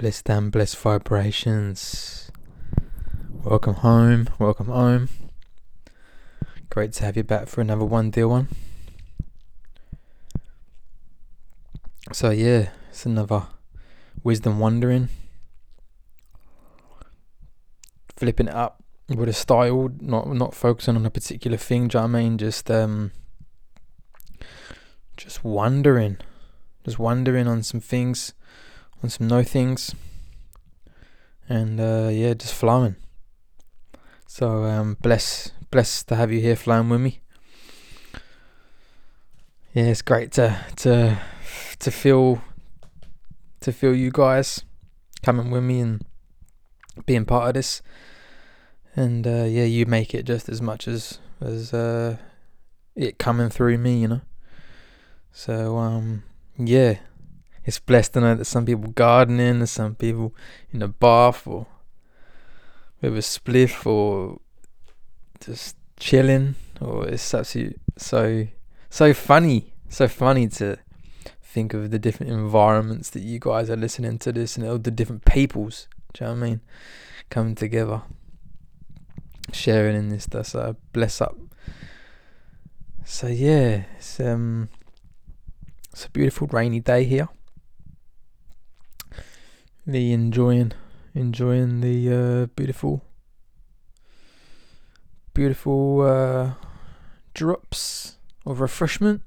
Blessed and blessed vibrations. Welcome home. Welcome home. Great to have you back for another one, dear one. So yeah, it's another wisdom wandering. Flipping it up with a style, not not focusing on a particular thing. Do you know what I mean? Just um, just wondering, just wondering on some things, on some no things, and uh, yeah, just flowing. So um, bless, blessed to have you here flying with me. Yeah, it's great to to to feel to feel you guys coming with me and being part of this. And uh, yeah, you make it just as much as as uh, it coming through me, you know. So um, yeah, it's blessed to know that some people gardening, and some people in a bath or with a spliff or just chilling, or it's absolutely so so funny, so funny to think of the different environments that you guys are listening to this and all the different peoples. Do you know what I mean? Coming together, sharing in this stuff. So bless up. So yeah, it's um, it's a beautiful rainy day here. Really enjoying, enjoying the uh, beautiful, beautiful uh, drops of refreshment.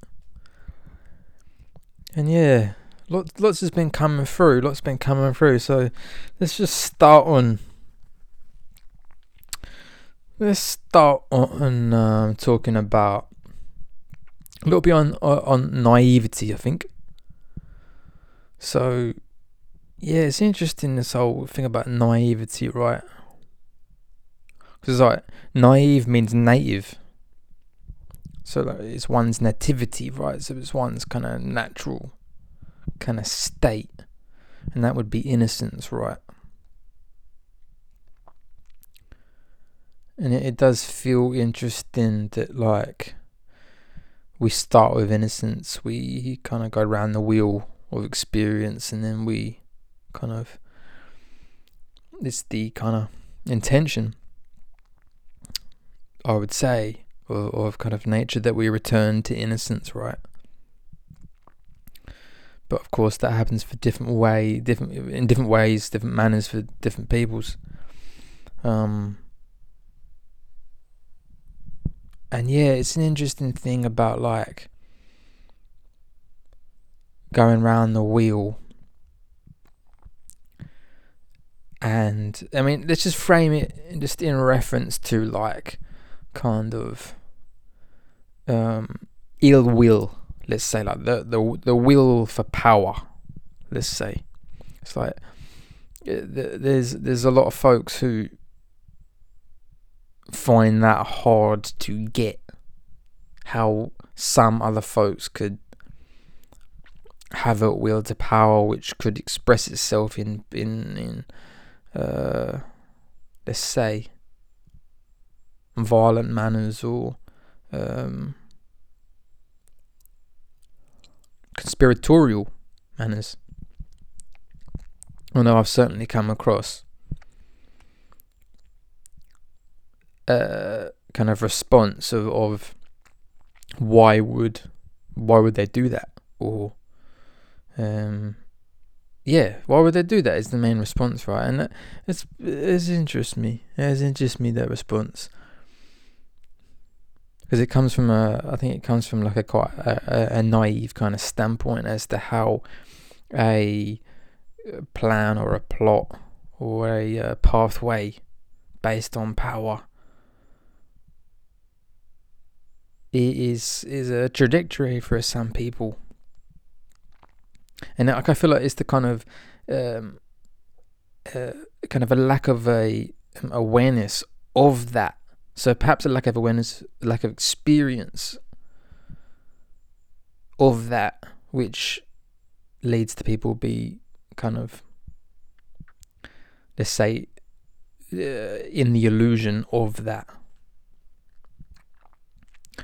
And yeah, lots lots has been coming through. Lots been coming through. So let's just start on. Let's start on um, talking about a little bit on on naivety. I think. So, yeah, it's interesting this whole thing about naivety, right? Because like naive means native. So like, it's one's nativity, right? So it's one's kind of natural kind of state, and that would be innocence, right? And it, it does feel interesting that like we start with innocence, we kind of go around the wheel of experience, and then we kind of it's the kind of intention, I would say, of kind of nature that we return to innocence, right? But of course, that happens for different way, different in different ways, different manners for different peoples. Um, and yeah, it's an interesting thing about like going round the wheel. And I mean, let's just frame it just in reference to like kind of um, ill will. Let's say like the the the will for power. Let's say it's like there's there's a lot of folks who find that hard to get how some other folks could have a will to power which could express itself in in in uh, let's say violent manners or um, conspiratorial manners. Know I've certainly come across a kind of response of, of why would why would they do that or um yeah why would they do that is the main response right? And it's it's interests me. It's interests me that response. Because it comes from a I think it comes from like a quite a, a naive kind of standpoint as to how a plan or a plot or a uh, pathway based on power is is a trajectory for some people and like I feel like it's the kind of um, uh, kind of a lack of a um, awareness of that so perhaps a lack of awareness, lack of experience of that, which leads to people be kind of, let's say, uh, in the illusion of that.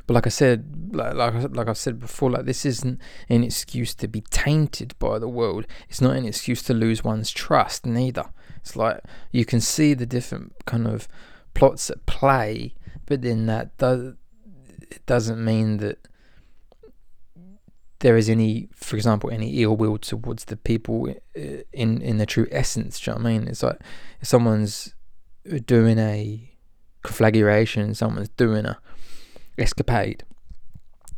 But like I said, like like like I've said before, like this isn't an excuse to be tainted by the world. It's not an excuse to lose one's trust neither. It's like you can see the different kind of plots at play, but then that does it doesn't mean that there is any, for example, any ill will towards the people in in the true essence. Do you know what I mean? It's like if someone's doing a conflagration, someone's doing a escapade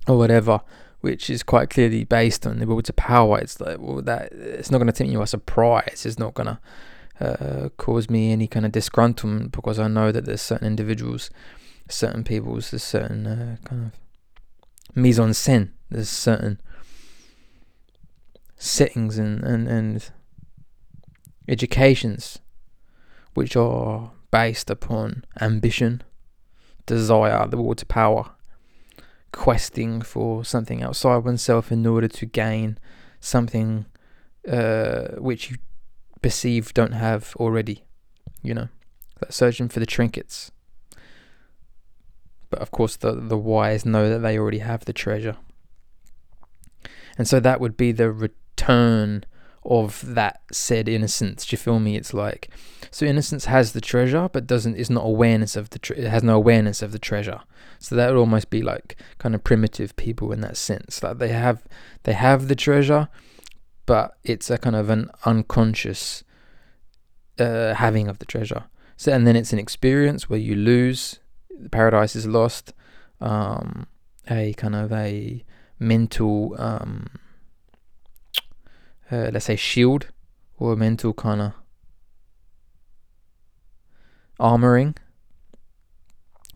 or whatever, which is quite clearly based on the will to power. It's like well, that it's not going to take me by surprise. It's not going to uh, cause me any kind of disgruntlement because I know that there's certain individuals, certain people's, there's certain uh, kind of mise en scène. There's certain settings and, and, and educations which are based upon ambition, desire, the will to power, questing for something outside oneself in order to gain something uh, which you perceive don't have already, you know, that searching for the trinkets. But of course, the, the wise know that they already have the treasure. And so that would be the return of that said innocence. Do you feel me? It's like so innocence has the treasure, but doesn't is not awareness of the tre- it has no awareness of the treasure. So that would almost be like kind of primitive people in that sense. Like they have they have the treasure, but it's a kind of an unconscious uh, having of the treasure. So and then it's an experience where you lose, the paradise is lost, um, a kind of a mental um, uh, let's say shield or a mental kind of armoring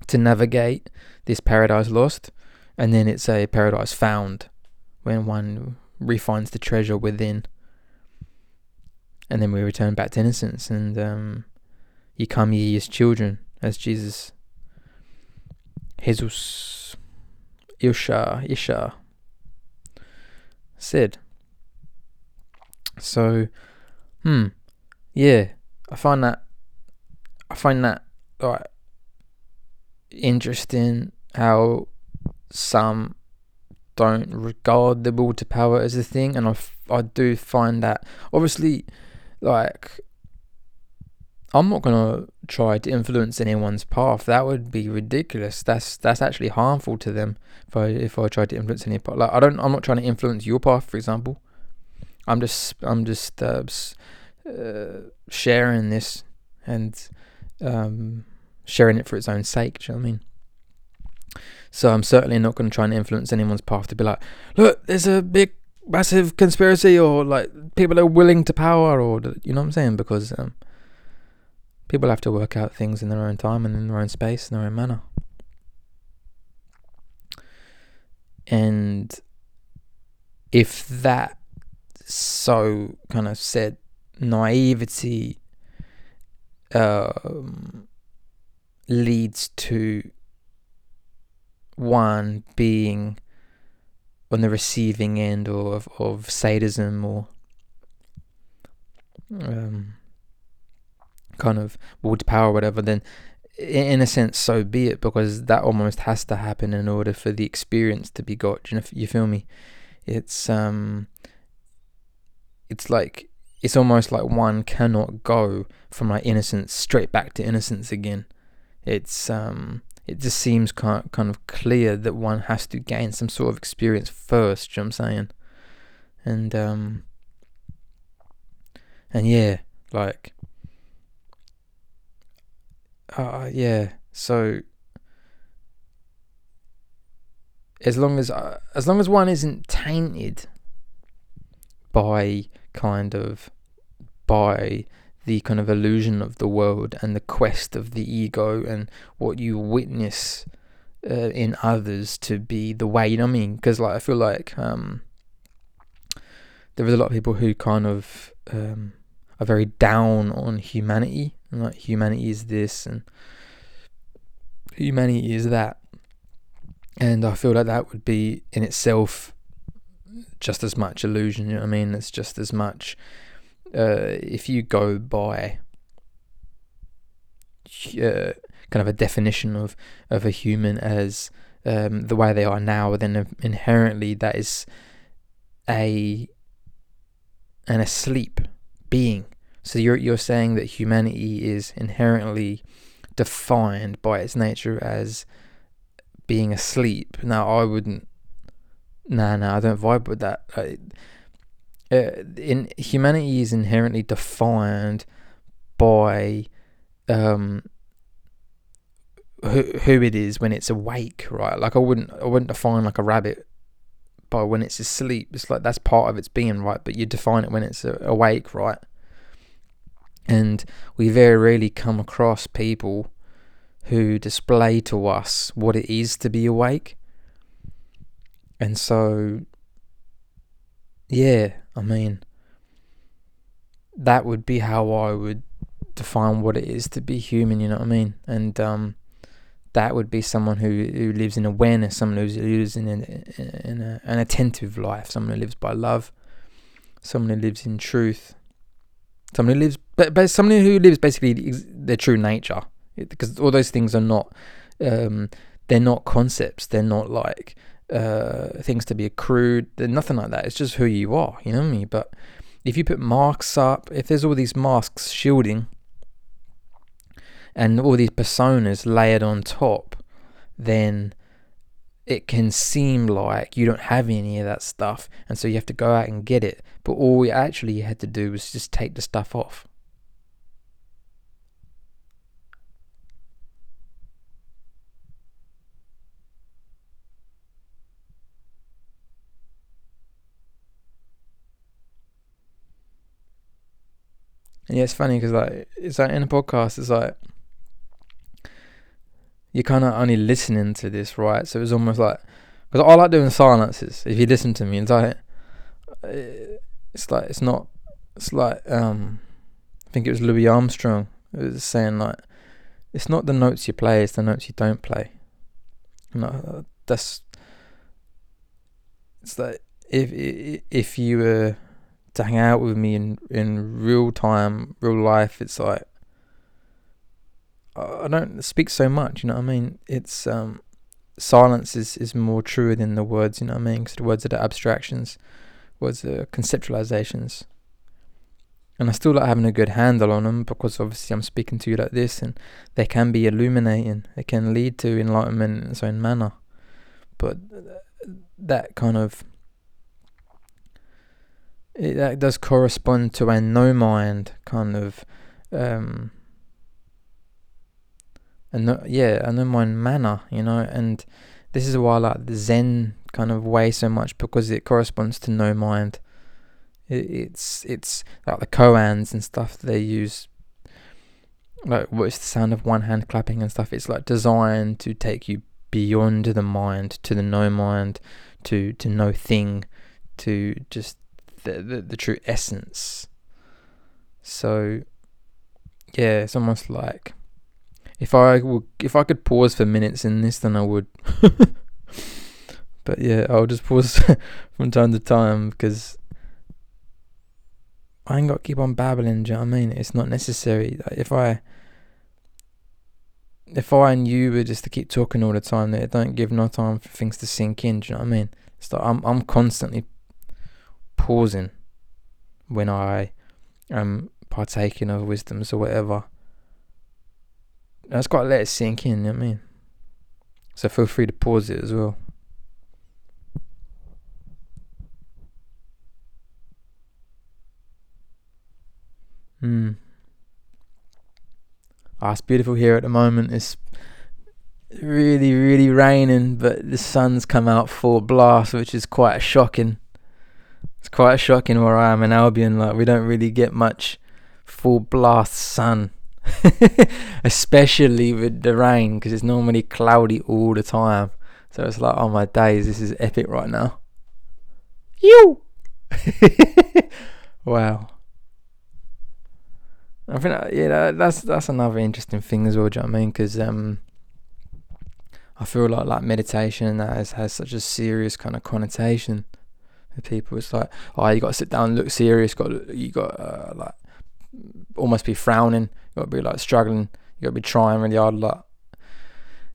to navigate this paradise lost. And then it's a paradise found when one refines the treasure within. And then we return back to innocence and um, you come ye as children as jesus jesus isha isha said so, hmm, yeah, I find that I find that like interesting how some don't regard the will to power as a thing, and I, do find that obviously, like, I'm not gonna try to influence anyone's path. That would be ridiculous. That's that's actually harmful to them. If I if I try to influence any path, like I don't, I'm not trying to influence your path, for example. I'm just I'm just uh, uh, sharing this and um, sharing it for its own sake. Do you know what I mean? So I'm certainly not going to try and influence anyone's path to be like, look, there's a big, massive conspiracy, or like people are willing to power, or you know what I'm saying? Because um, people have to work out things in their own time and in their own space, in their own manner. And if that so kind of said naivety um, leads to one being on the receiving end or of, of sadism or um, kind of to power or whatever, then in a sense, so be it, because that almost has to happen in order for the experience to be got. You know, you feel me? It's um, it's like it's almost like one cannot go from like innocence straight back to innocence again. It's um it just seems kind kind of clear that one has to gain some sort of experience first, you know what I'm saying? And um and yeah, like uh yeah, so as long as uh, as long as one isn't tainted by kind of by the kind of illusion of the world and the quest of the ego and what you witness uh, in others to be the way you know what I mean? Because like I feel like um, there is a lot of people who kind of um, are very down on humanity and like humanity is this and humanity is that. And I feel like that would be in itself just as much illusion. You know what I mean? It's just as much. Uh, if you go by uh, kind of a definition of of a human as um, the way they are now, then inherently that is a an asleep being. So you're you're saying that humanity is inherently defined by its nature as being asleep. Now I wouldn't. Nah, nah, I don't vibe with that. I, uh, in humanity is inherently defined by um who who it is when it's awake, right? Like I wouldn't I wouldn't define like a rabbit by when it's asleep. It's like that's part of its being, right? But you define it when it's awake, right? And we very rarely come across people who display to us what it is to be awake. And so, yeah, I mean, that would be how I would define what it is to be human, you know what I mean? And um, that would be someone who, who lives in awareness, someone who lives in, an, in a, an attentive life, someone who lives by love, someone who lives in truth, someone who lives, but, but someone who lives basically their true nature, because all those things are not, um, they're not concepts, they're not like uh, things to be accrued, nothing like that. It's just who you are, you know what mean? But if you put masks up, if there's all these masks shielding and all these personas layered on top, then it can seem like you don't have any of that stuff, and so you have to go out and get it. But all we actually had to do was just take the stuff off. And yeah, it's funny because like it's like in a podcast, it's like you're kind of only listening to this, right? So it's almost like because I like doing silences. If you listen to me, it's like it's like it's not. It's like um, I think it was Louis Armstrong. Was saying like it's not the notes you play; it's the notes you don't play. No, that's it's like if if you were to hang out with me in in real time, real life, it's like I don't speak so much. You know what I mean? It's um, silence is is more true than the words. You know what I mean? Because the words are the abstractions, words are conceptualizations. And I still like having a good handle on them because obviously I'm speaking to you like this, and they can be illuminating. They can lead to enlightenment in its own manner, but that kind of it, that does correspond to a no mind kind of um, and no, yeah, a no mind manner, you know, and this is why I like the Zen kind of way so much because it corresponds to no mind. It, it's it's like the koans and stuff they use. Like what's the sound of one hand clapping and stuff? It's like designed to take you beyond the mind, to the no mind, to to no thing, to just the the, the true essence. So yeah, it's almost like if I would, if I could pause for minutes in this, then I would. but yeah, I'll just pause from time to time because I ain't got to keep on babbling. Do you know what I mean? It's not necessary. If I, if I and you were just to keep talking all the time, that don't give no time for things to sink in. Do you know what I mean? It's like I'm, I'm constantly pausing when I am partaking of wisdoms or whatever. Just gotta let it sink in, you know what I mean? So feel free to pause it as well. Hmm. Ah, it's beautiful here at the moment. It's really, really raining, but the sun's come out full blast, which is quite shocking. It's quite shocking where I am in Albion. Like we don't really get much full blast sun. especially with the rain because it's normally cloudy all the time. So it's like, oh my days, this is epic right now. You. wow. I think uh, yeah, that's that's another interesting thing as well. Do you know what I mean? Because um, I feel like like meditation that has, has such a serious kind of connotation people. It's like, oh, you got to sit down, and look serious. Got you got uh, like almost be frowning. You got to be like struggling. You got to be trying really hard. Like,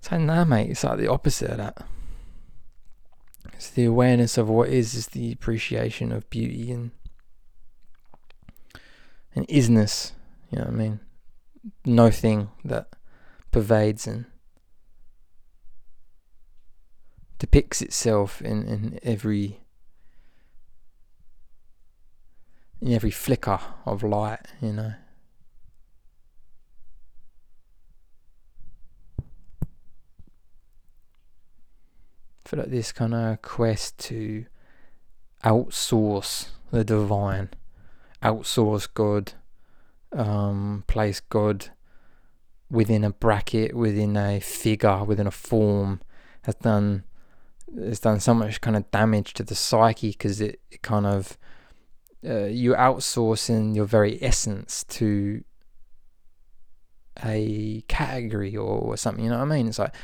so nah, mate. It's like the opposite of that. It's the awareness of what is, is the appreciation of beauty and and isness. You know what I mean? No thing that pervades and depicts itself in, in every in every flicker of light, you know. For like this kind of quest to outsource the divine, outsource God, um, place God within a bracket, within a figure, within a form, has done has done so much kind of damage to the psyche because it, it kind of uh, you're outsourcing your very essence to a category or something. You know what I mean? It's like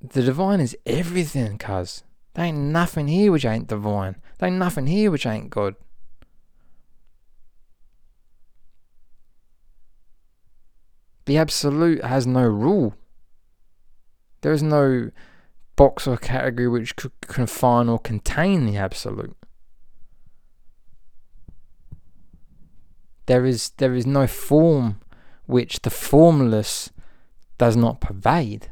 the divine is everything, cuz. There ain't nothing here which ain't divine. There ain't nothing here which ain't God. The absolute has no rule. There is no box or category which could confine or contain the absolute. There is there is no form which the formless does not pervade.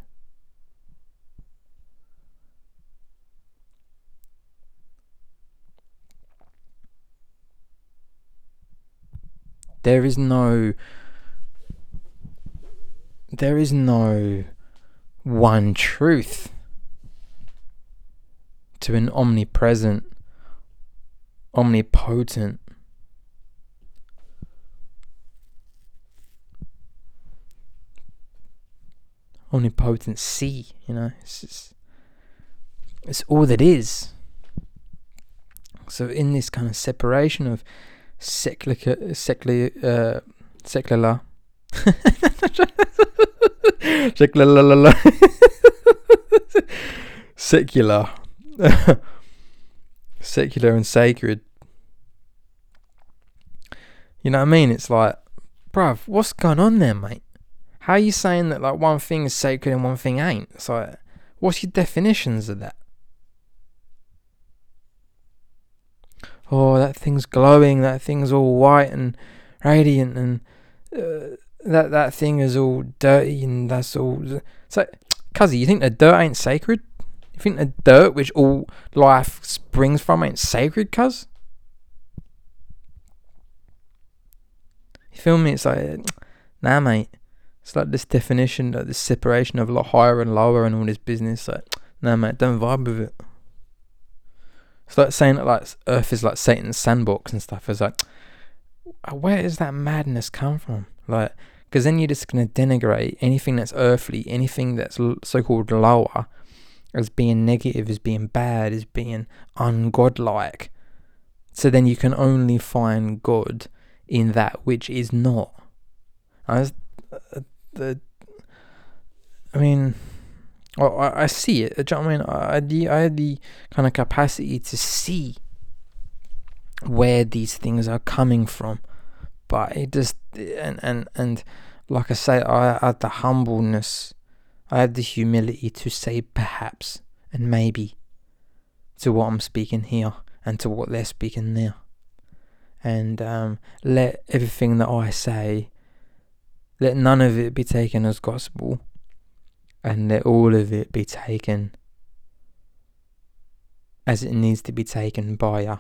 There is no there is no one truth to an omnipresent, omnipotent, omnipotent sea, you know, it's just, it's all that is. So in this kind of separation of secular, secular, uh, secular, secular, secular, secular and sacred. You know what I mean? It's like, bruv, what's going on there, mate? How are you saying that like one thing is sacred and one thing ain't? It's like, what's your definitions of that? Oh, that thing's glowing. That thing's all white and radiant, and uh, that that thing is all dirty, and that's all. It's like, you think the dirt ain't sacred? You think the dirt, which all life springs from, ain't sacred, cuz? You feel me? It's like, nah, mate. It's like this definition, that this separation of like higher and lower and all this business. Like, nah, mate, don't vibe with it. It's like saying that like Earth is like Satan's sandbox and stuff. It's like, where does that madness come from? Like, because then you're just gonna denigrate anything that's earthly, anything that's so-called lower, as being negative, as being bad, as being ungodlike. So then you can only find God in that which is not. As uh, the, I mean, well, I, I see it. I mean? I, had the, I had the kind of capacity to see where these things are coming from, but it just and and and like I say, I had the humbleness, I had the humility to say perhaps and maybe to what I'm speaking here and to what they're speaking there, and um, let everything that I say, let none of it be taken as gospel, and let all of it be taken as it needs to be taken by you.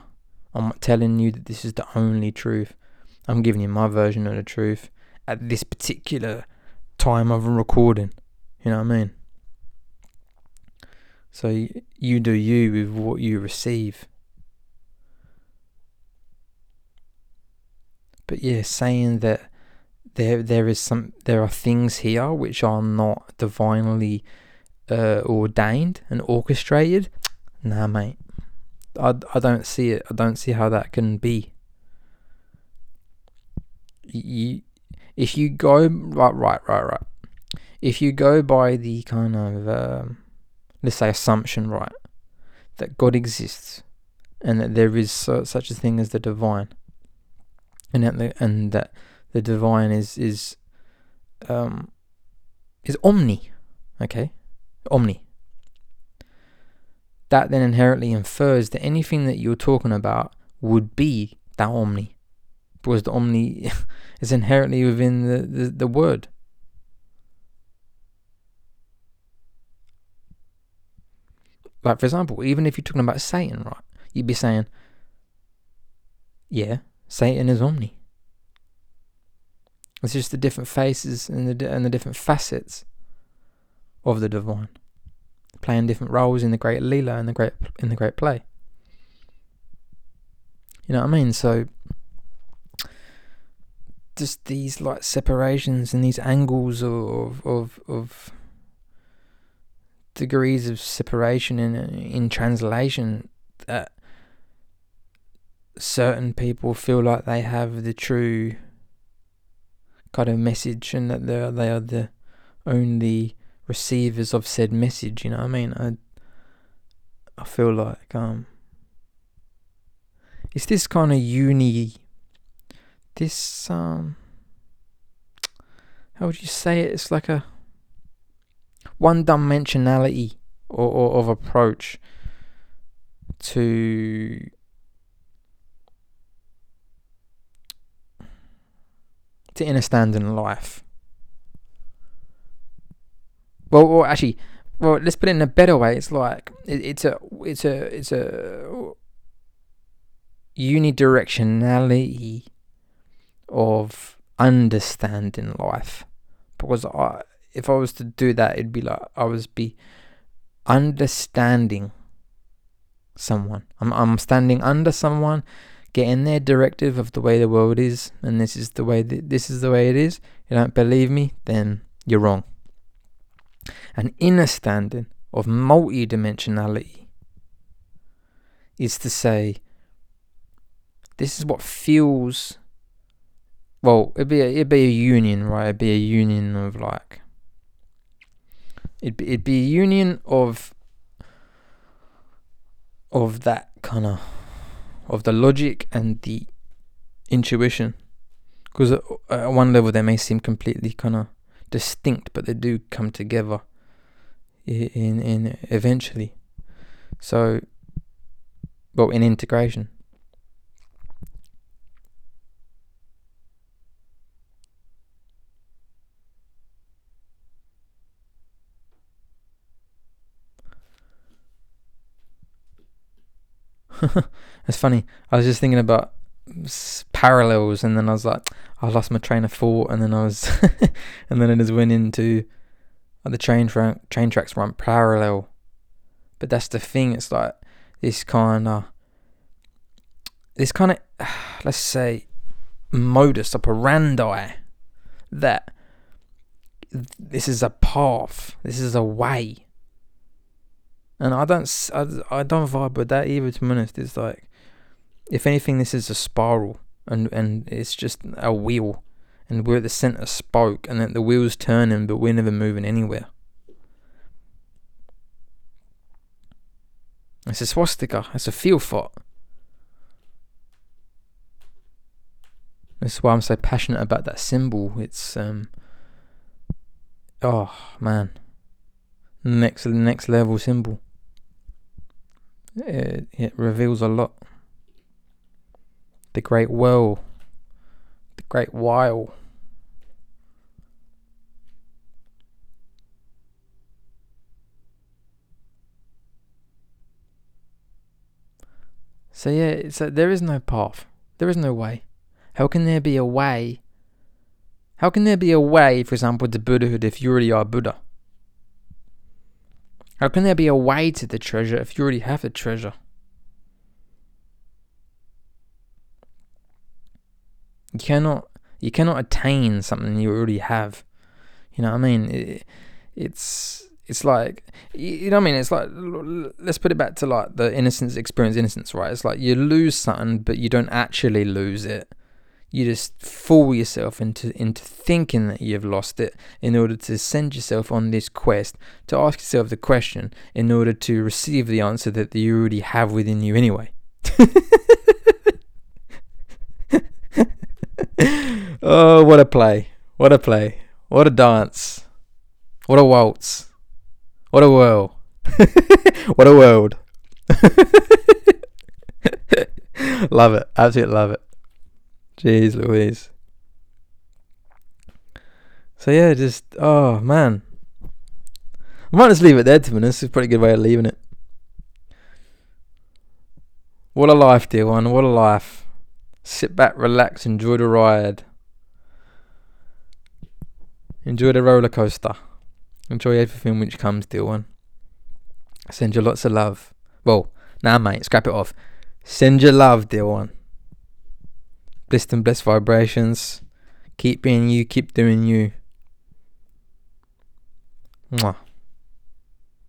I'm not telling you that this is the only truth. I'm giving you my version of the truth at this particular time of recording. You know what I mean? So you do you with what you receive. But yeah, saying that there there is some there are things here which are not divinely uh, ordained and orchestrated. Nah, mate. I, I don't see it. I don't see how that can be. You, if you go right, right, right, right. If you go by the kind of um, let's say assumption, right, that God exists and that there is so, such a thing as the divine, and that the, and that the divine is is um is omni, okay, omni. that then inherently infers that anything that you're talking about would be that omni, because the omni is inherently within the, the, the word. Like, for example, even if you're talking about Satan, right, you'd be saying, yeah, Satan is omni. It's just the different faces and the and the different facets of the divine, playing different roles in the great lila and the great in the great play. You know what I mean? So just these like separations and these angles of of of degrees of separation in in translation that certain people feel like they have the true kind of message and that they are, they are the only receivers of said message. You know what I mean? I I feel like um, it's this kind of uni, this um, how would you say it? It's like a one dimensionality or, or of approach to to understanding life. Well, well, actually, well, let's put it in a better way. It's like it, it's a it's a it's a unidirectionality of understanding life. Because I, if I was to do that, it'd be like I was be understanding someone. I'm I'm standing under someone getting their directive of the way the world is, and this is the way th- this is the way it is. You don't believe me, then you're wrong. An inner standing of multi-dimensionality is to say, this is what feels. Well, it'd be a, it'd be a union, right? It'd be a union of like. It'd be, it'd be a union of. Of that kind of of the logic and the intuition. Because at, one level they may seem completely kind of distinct, but they do come together in in eventually. So, well, in integration. it's funny. I was just thinking about parallels, and then I was like, I lost my train of thought, and then I was, and then I just went into like, the train tra- train tracks run parallel. But that's the thing. It's like this kind of, this kind of, let's say, modus operandi that this is a path, this is a way and I don't I, I don't vibe with that either. To be honest, it's like if anything, this is a spiral, and and it's just a wheel, and we're at the center spoke, and then the wheel's turning, but we're never moving anywhere. It's a swastika. It's a feel thought. That's why I'm so passionate about that symbol. It's um. Oh man. Next next level symbol it, it reveals a lot. The great well, the great while. So yeah, so there is no path. There is no way. How can there be a way? How can there be a way, for example, to Buddhahood if you already are Buddha? How can there be a way to the treasure if you already have the treasure? You cannot you cannot attain something you already have. You know what I mean? It, it's it's like you know what I mean. It's like let's put it back to like the innocence experience, innocence, right? It's like you lose something, but you don't actually lose it you just fool yourself into into thinking that you've lost it in order to send yourself on this quest to ask yourself the question in order to receive the answer that you already have within you anyway. oh, what a play. What a play. What a dance. What a waltz. What a whirl. what a world. love it. Absolutely love it. Jeez Louise. So yeah, just oh man. I might just leave it there to be honest. It's a pretty good way of leaving it. What a life, dear one. What a life. Sit back, relax, enjoy the ride. Enjoy the roller coaster. Enjoy everything which comes, dear one. Send you lots of love. Well, now, nah, mate, scrap it off. Send your love, dear one. Blessed and blessed vibrations. Keep being you, keep doing you. Mwah.